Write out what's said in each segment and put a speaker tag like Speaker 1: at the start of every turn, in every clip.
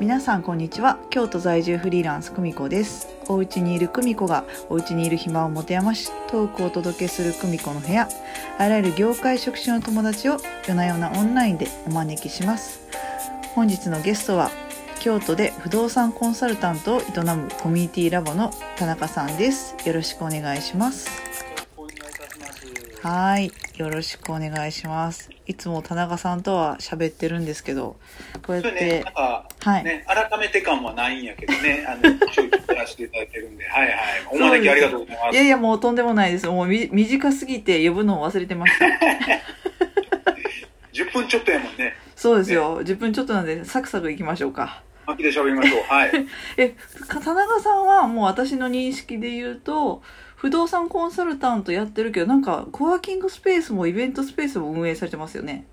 Speaker 1: 皆さんこんにちは。京都在住フリーランス久美子です。お家にいる久美子がお家にいる暇を持て余しトークをお届けする久美子の部屋。あらゆる業界職種の友達を夜な夜なオンラインでお招きします。本日のゲストは京都で不動産コンサルタントを営むコミュニティラボの田中さんです。よろしくお願いします。はいよろしくお願いしますいつも田中さんとは喋ってるんですけどこうやっ
Speaker 2: それね、
Speaker 1: て
Speaker 2: なんか、
Speaker 1: はい
Speaker 2: ね、改めて感はないんやけどね、あの、ちょいちょいやらせていただいてるんで、はいはい。お招きありがとうございます。
Speaker 1: いやいやもうとんでもないですもうみ短すぎて呼ぶのを忘れてました
Speaker 2: 10分ちょっとやもんね。
Speaker 1: そうですよ10分ちょっとなんでサクサクいきましょうか
Speaker 2: 巻きで喋りましょう。はい。
Speaker 1: えか田中さんはもう私の認識で言うと不動産コンサルタントやってるけどなんかコワーキングスペースもイベントスペースも運営されてますよね。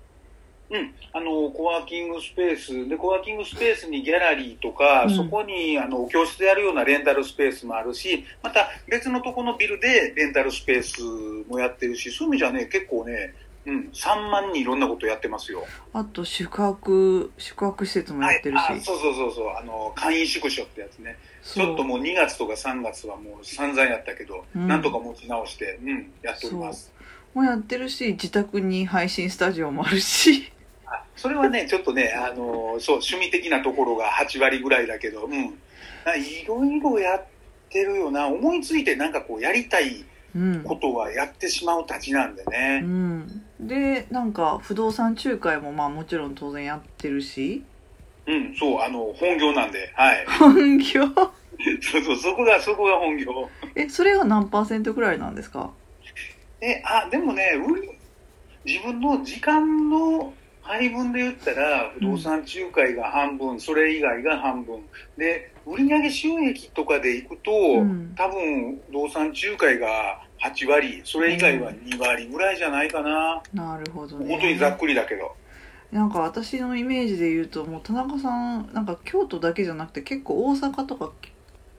Speaker 2: うん。あの、コワーキングスペース、で、コワーキングスペースにギャラリーとか、
Speaker 1: うん。
Speaker 2: そこに、あの、教室でやるようなレンタルスペースもあるし、また別のとこのビルでレンタルスペースもやってるし、そういう意味じゃね、結構ね、うん、3万人いろんなことやってますよ。
Speaker 1: あと宿泊宿泊施設もやってるし、
Speaker 2: はい、あそうそうそうそう、あの、会員宿所ってやつね。ちょっともう2月とか3月はもう散々やったけど、
Speaker 1: うん
Speaker 2: なんとか持ち直して、うん、やっております。
Speaker 1: もうやってるし自宅に配信スタジオもあるし
Speaker 2: あそれはね、ちょっとね、あの、そう、趣味的なところが8割ぐらいだけど、うん。ないろいろやってるよな。思いついてなんかこうやりたい
Speaker 1: うん
Speaker 2: ことはやってしまうたちなんで
Speaker 1: う
Speaker 2: ね。
Speaker 1: ん、でなんか不動産仲介もまあもちろん当然やってるし
Speaker 2: うん、そう、あの、本業なんで、はい。
Speaker 1: 本業？
Speaker 2: そうそう、そこが、そこが本業。
Speaker 1: えそれが何パーセントぐらいなんですか？
Speaker 2: え、あ、でもね、売り自分の時間の配分で言ったら、不動産仲介が半分、それ以外が半分。で、売上収益とかでいくと、
Speaker 1: うん
Speaker 2: 多分、不動産仲介が8割、それ以外は2割ぐらいじゃないかな。
Speaker 1: なるほどね
Speaker 2: 本当にざっくりだけど。
Speaker 1: なんか私のイメージで言うともう田中さんなんか京都だけじゃなくて結構大阪とか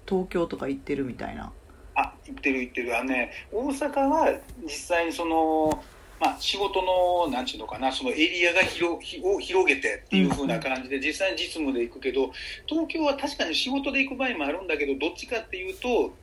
Speaker 1: 東京とか行ってるみたいな
Speaker 2: あ、言ってる言ってる。あのね、大阪は実際にその、まあ、仕事の、なんちゅうのかな、そのエリアが広ひを広げてっていう風な感じで、実際に実務で行くけど、東京は確かに仕事で行く場合もあるんだけど、どっちかっていうと、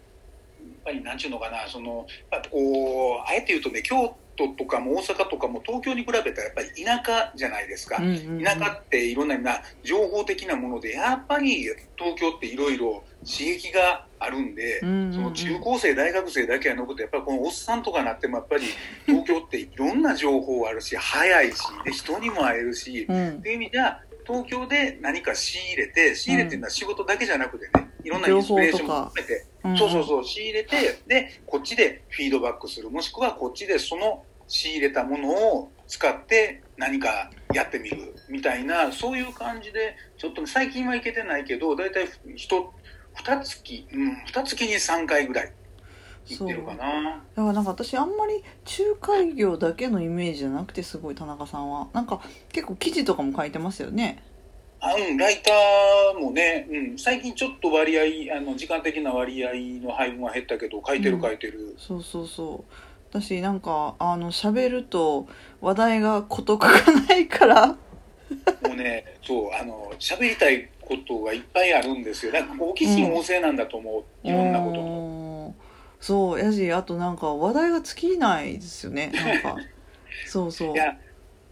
Speaker 2: ぱりなんちゅうのかな、その、こう、あえて言うとね、京都とかも大阪とかも東京に比べたらやっぱり田舎じゃないですか。
Speaker 1: うんうんうん。
Speaker 2: 田舎っていろんなな情報的なもので、やっぱり東京っていろいろ刺激があるんで、
Speaker 1: うんうんうん。
Speaker 2: その中高生、大学生だけは残って、やっぱりこのおっさんとかなっても、やっぱり東京っていろんな情報あるし、早いし、で人にも会えるし、
Speaker 1: うん。
Speaker 2: っていう意味では、東京で何か仕入れて、仕入れっていうのは仕事だけじゃなくてね、いろんなインスピレーションも含めて、
Speaker 1: うん。
Speaker 2: そうそうそう、仕入れて、で、こっちでフィードバックする、もしくはこっちでその仕入れたものを使って何かやってみる。みたいな、そういう感じで、ちょっと最近は行けてないけど、だいたい人、二月、うん、二月に3回ぐらい行ってるかな。
Speaker 1: だからなんか私あんまり仲介業だけのイメージじゃなくてすごい田中さんは。なんか結構記事とかも書いてますよね
Speaker 2: あうん、ライターもね、うん、最近ちょっと割合、あの時間的な割合の配分は減ったけど、書いてる
Speaker 1: うん。
Speaker 2: 書いてる。
Speaker 1: そうそうそう。私なんかあの喋ると話題が事欠かないから。
Speaker 2: もうね、そう、あの、喋りたいことがいっぱいあるんですよ。なんか好奇心旺盛なんだと思う、いろんなことの。
Speaker 1: のそうやしあとなんか話題が尽きないですよね。なんか。そうそう。
Speaker 2: いや、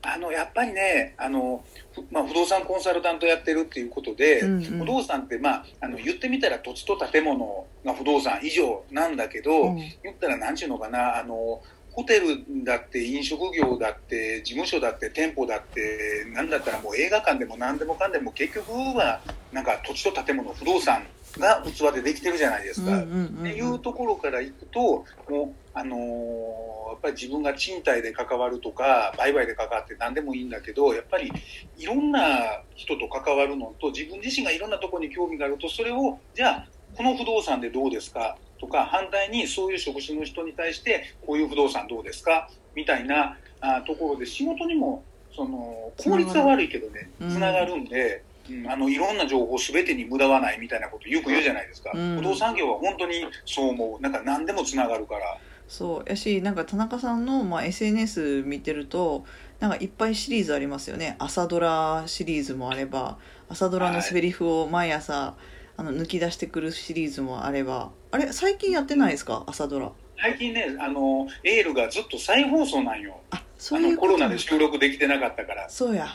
Speaker 2: あの、やっぱりね、あの、ふまあ、不動産コンサルタントやってるっていうことで、
Speaker 1: うんうん。
Speaker 2: 不動産って、まあ、あの、言ってみたら土地と建物が不動産以上なんだけど、
Speaker 1: うん。
Speaker 2: 言ったらなんちゅうのかな、あの、ホテルだって飲食業だって事務所だって店舗だってなんだったらもう映画館でも何でもかんでも結局はなんか土地と建物不動産が器でできてるじゃないですか。っていうところからいくと、もう、あのーやっぱり自分が賃貸で関わるとか、売買で関わって何でもいいんだけど、やっぱりいろんな人と関わるのと、自分自身がいろんなところに興味があると、それを、じゃあ、この不動産でどうですかとか、反対にそういう職種の人に対して、こういう不動産どうですかみたいなあところで、仕事にも、その、効率は悪いけどね、
Speaker 1: うん
Speaker 2: つながるんで、うんあのいろんな情報すべてに無駄はないみたいなことよく言うじゃないですか、
Speaker 1: うん。
Speaker 2: 不動産業は本当にそう思う。なんか何でもつながるから。
Speaker 1: そうやしなんか田中さんの、まあ、SNS 見てるとなんかいっぱいシリーズありますよね。朝ドラシリーズもあれば朝ドラのセリフを毎朝、あの抜き出してくるシリーズもあれば。あれ最近やってないですか？朝ドラ。
Speaker 2: 最近ね、あの、エールがずっと再放送なんよ。
Speaker 1: あそういう
Speaker 2: コロナで収録できてなかったから。
Speaker 1: そうや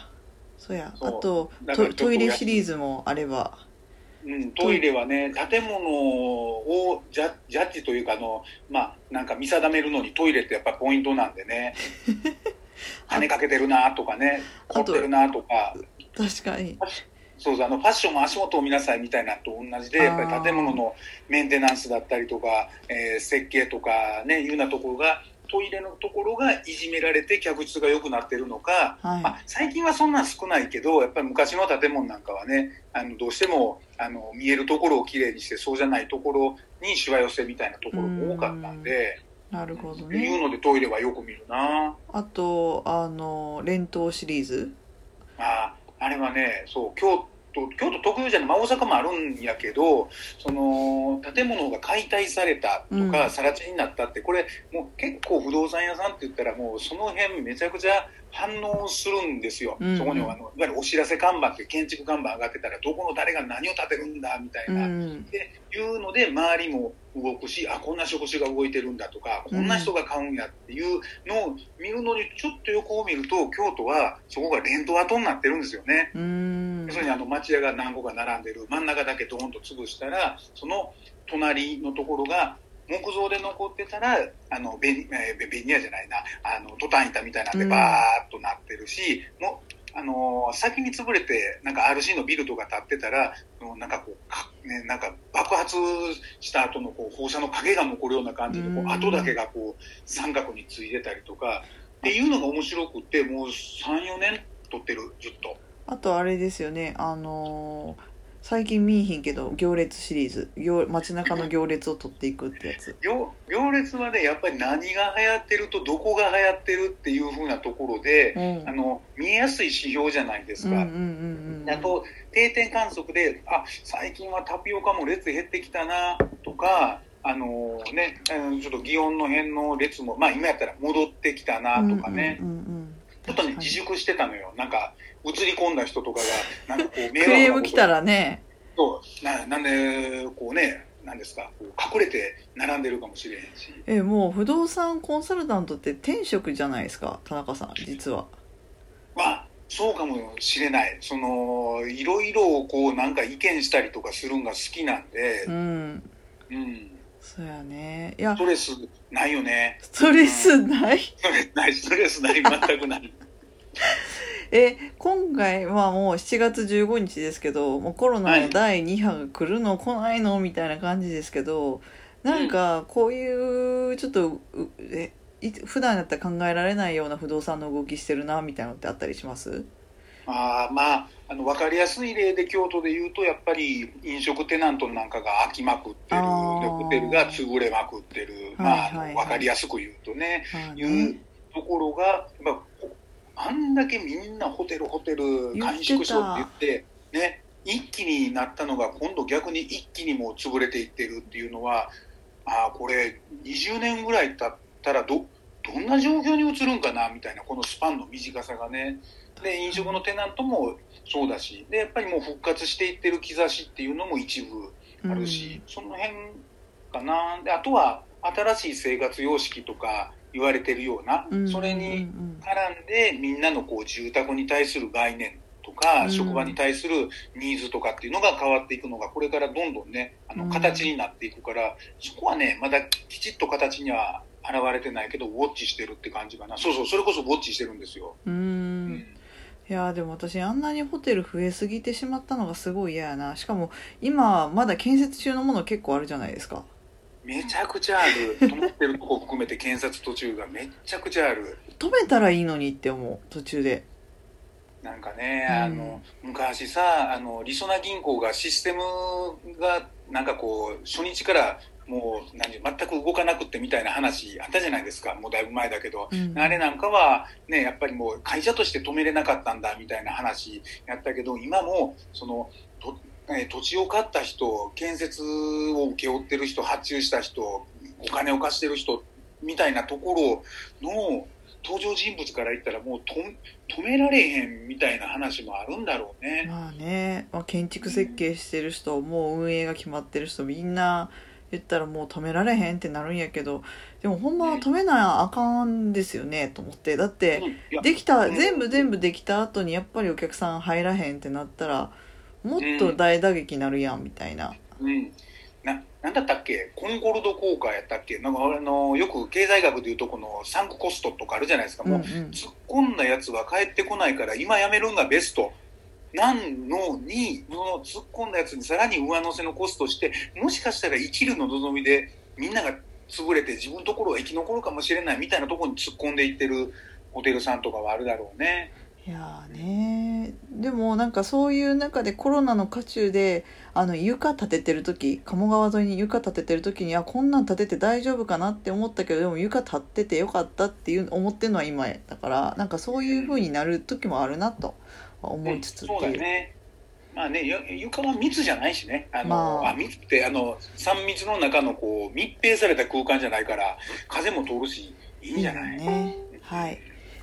Speaker 1: そうや。あとトトイレシリーズもあれば。
Speaker 2: うん、トイレはね、建物をジャジャッジというかあの、まあ、なんか見定めるのにトイレってやっぱポイントなんでね。跳ねかけてるなとかね、凝ってるなとか、
Speaker 1: 確かに。
Speaker 2: そうあの、ファッションも足元を見なさいみたいなのと同じで、やっぱり建物のメンテナンスだったりとか、えー設計とかね、いうようなところが、トイレのところがいじめられて客室が良くなってるのか、
Speaker 1: はい。
Speaker 2: まあ、最近はそんなん少ないけど、やっぱり昔の建物なんかはね、あのどうしてもあの見えるところをきれいにして、そうじゃないところにしわ寄せみたいなところも多かったんで、
Speaker 1: なるほど
Speaker 2: っていう
Speaker 1: ね
Speaker 2: のでトイレはよく見るな。
Speaker 1: あとあの連投シリーズ。
Speaker 2: ああれはね、そう、京都、京都特有じゃない、まあ、大阪もあるんやけど、その、建物が解体されたとか、
Speaker 1: うん。
Speaker 2: 更地になったって、これ、もう結構不動産屋さんって言ったら、もうその辺めちゃくちゃ反応するんですよ。
Speaker 1: うん
Speaker 2: そこにはあの、いわゆるお知らせ看板って建築看板上がってたら、どこの誰が何を建てるんだ、みたいうな。
Speaker 1: ん
Speaker 2: で、いうので、周りも動くし、あ、こんな職種が動いてるんだとか、こんな人が買うんやっていうのを見るのに、ちょっと横を見ると、京都はそこが連動跡になってるんですよね。
Speaker 1: うん
Speaker 2: 要するにあの町屋が何個か並んでる真ん中だけドーンと潰したらその隣のところが木造で残ってたらあのベニ,、えーベベニヤじゃないな。あのトタン板みたいなんで
Speaker 1: うん。
Speaker 2: バーッとなってるし、もうあのー先に潰れてなんか RC のビルとか建ってたらもうなんかこうか、ね、なんか爆発した後のこう放射の影が残るような感じでこ
Speaker 1: うん。
Speaker 2: う跡だけがこう三角についてたりとかっていうのが面白くってもう34年撮ってるずっと。
Speaker 1: あとあれですよね。あのー最近見いひんけど行列シリーズ。行街中の行列を取っていくってやつ。
Speaker 2: 行行列はねやっぱり何が流行ってるとどこが流行ってるっていう風なところで、
Speaker 1: うん。
Speaker 2: あの見えやすい指標じゃないですか、あと定点観測であ最近はタピオカも列減ってきたなとかあのねあのちょっと祇園の辺の列もまあ今やったら戻ってきたなとかね、
Speaker 1: うんうんうんうん
Speaker 2: ちょっとね自粛してたのよ。なんか映り込んだ人とかがなんかこう 迷
Speaker 1: クレーム来た
Speaker 2: ら
Speaker 1: らね。
Speaker 2: そうななんでこうねなんですかこう隠れて並んでるかもしれへんし。
Speaker 1: えもう不動産コンサルタントって転職じゃないですか田中さん実は。
Speaker 2: まあそうかもしれない。そのいろいろこうなんか意見したりとかするんが好きなんで。
Speaker 1: う、ん。
Speaker 2: うん、
Speaker 1: そうやね。いや
Speaker 2: ストレスないよね。
Speaker 1: ストレスない？
Speaker 2: ストレスないストレスない全くない。
Speaker 1: え今回はもう7月15日ですけどもうコロナの第2波が来るの来ないのみたいな感じですけどなんかこういうちょっとうえい普段だったら考えられないような不動産の動きしてるなみたいなのってあったりします？
Speaker 2: あーまああの分かりやすい例で京都で言うとやっぱり飲食テナントなんかが空きまくってるホテルが潰れまくってる、まああの
Speaker 1: はい。はいはい
Speaker 2: 分かりやすく言うとね
Speaker 1: はい
Speaker 2: い。うところが、やっぱあんだけみんなホテルホテル
Speaker 1: 言ってた
Speaker 2: 短縮症って言ってね一気になったのが今度逆に一気にもう潰れていってるっていうのはああこれ20年ぐらい経ったらどどんな状況に移るんかなみたいなこのスパンの短さがねで飲食のテナントもそうだしでやっぱりもう復活していってる兆しっていうのも一部あるし、その辺かな。であとは新しい生活様式とか言われてるような、
Speaker 1: うん
Speaker 2: それに
Speaker 1: うんうん。
Speaker 2: 絡んでみんなのこう住宅に対する概念とか、
Speaker 1: うん。
Speaker 2: 職場に対するニーズとかっていうのが変わっていくのがこれからどんどんねあ
Speaker 1: うん。
Speaker 2: の形になっていくから、そこはねまだきちっと形には現れてないけどウォッチしてるって感じかな。そうそうそれこそウォッチしてるんですよ、
Speaker 1: う
Speaker 2: うん
Speaker 1: んいやでも私あんなにホテル増えすぎてしまったのがすごい嫌やな。しかも今まだ建設中のもの結構あるじゃないですか。
Speaker 2: めちゃくちゃある。止まってるとこ含めて検察途中がめっちゃくちゃある。
Speaker 1: 止めたらいいのにって思う途中で。
Speaker 2: なんかね、
Speaker 1: うん。
Speaker 2: あの昔さあのりそな銀行がシステムがなんかこう初日からもう何全く動かなくってみたいな話あったじゃないですか。もうだいぶ前だけど、
Speaker 1: うん。
Speaker 2: あれなんかはねやっぱりもう会社として止めれなかったんだみたいな話やったけど今もそのとえー土地を買った人建設を請け負ってる人発注した人お金を貸してる人みたいなところの登場人物から言ったらもうと止められへんみたいな話もあるんだろうね。
Speaker 1: まあね、まあ、建築設計してる人、もう運営が決まってる人みんな言ったらもう止められへんってなるんやけどでもほんまは止めなあかんですよねと思って。だってできた
Speaker 2: うん。
Speaker 1: 全部全部できた後にやっぱりお客さん入らへんってなったらもっと大打撃なるやんみたいな。
Speaker 2: うん、ななんだったっけ？コンコルド効果やったっけ？なんかあのよく経済学でいうとこのサンクコストとかあるじゃないですか、もう
Speaker 1: うんうん。
Speaker 2: 突っ込んだやつは帰ってこないから今やめるんがベストなんのにその突っ込んだやつにさらに上乗せのコストしてもしかしたら生きるの望みでみんなが潰れて自分のところは生き残るかもしれないみたいなところに突っ込んでいってるホテルさんとかはあるだろうね。
Speaker 1: いやね。でもなんかそういう中でコロナの渦中であの床立ててる時鴨川沿いに床立ててる時にあこんなん立てて大丈夫かなって思ったけどでも床立っててよかったっていう思ってるのは今や。だからなんかそういう風になる時もあるなと。思いつつって
Speaker 2: そうだ
Speaker 1: いう。
Speaker 2: ね。まあね、ゆ床は密じゃないしね。あの、
Speaker 1: まあ
Speaker 2: あ、密って、あの、3密の中のこう、密閉された空間じゃないから、風も通るし、いいんじゃない
Speaker 1: いいよねはい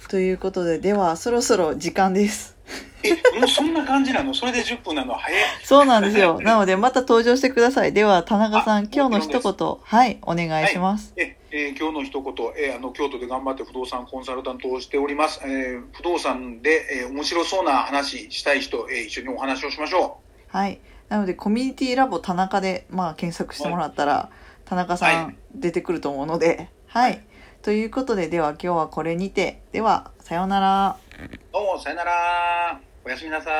Speaker 1: ということでではそろそろ時間です。
Speaker 2: え、もうそんな感じなの？それで10分なの？早い。
Speaker 1: そうなんですよ。なのでまた登場してください。では田中さん
Speaker 2: あ
Speaker 1: 今日の一言はいお願いします。
Speaker 2: え、えー今日の一言、えーあの、京都で頑張って不動産コンサルタントをしております。えー不動産で、えー面白そうな話したい人、えー一緒にお話をしましょ
Speaker 1: はい。なので、コミュニティラボ田中で、まあ、検索してもらったら、田中さ
Speaker 2: は
Speaker 1: ん出てくると思うので、はい。ということで、では今日はこれにて、では、さようなら。
Speaker 2: う。どうも、さよなら。おやすみなさい。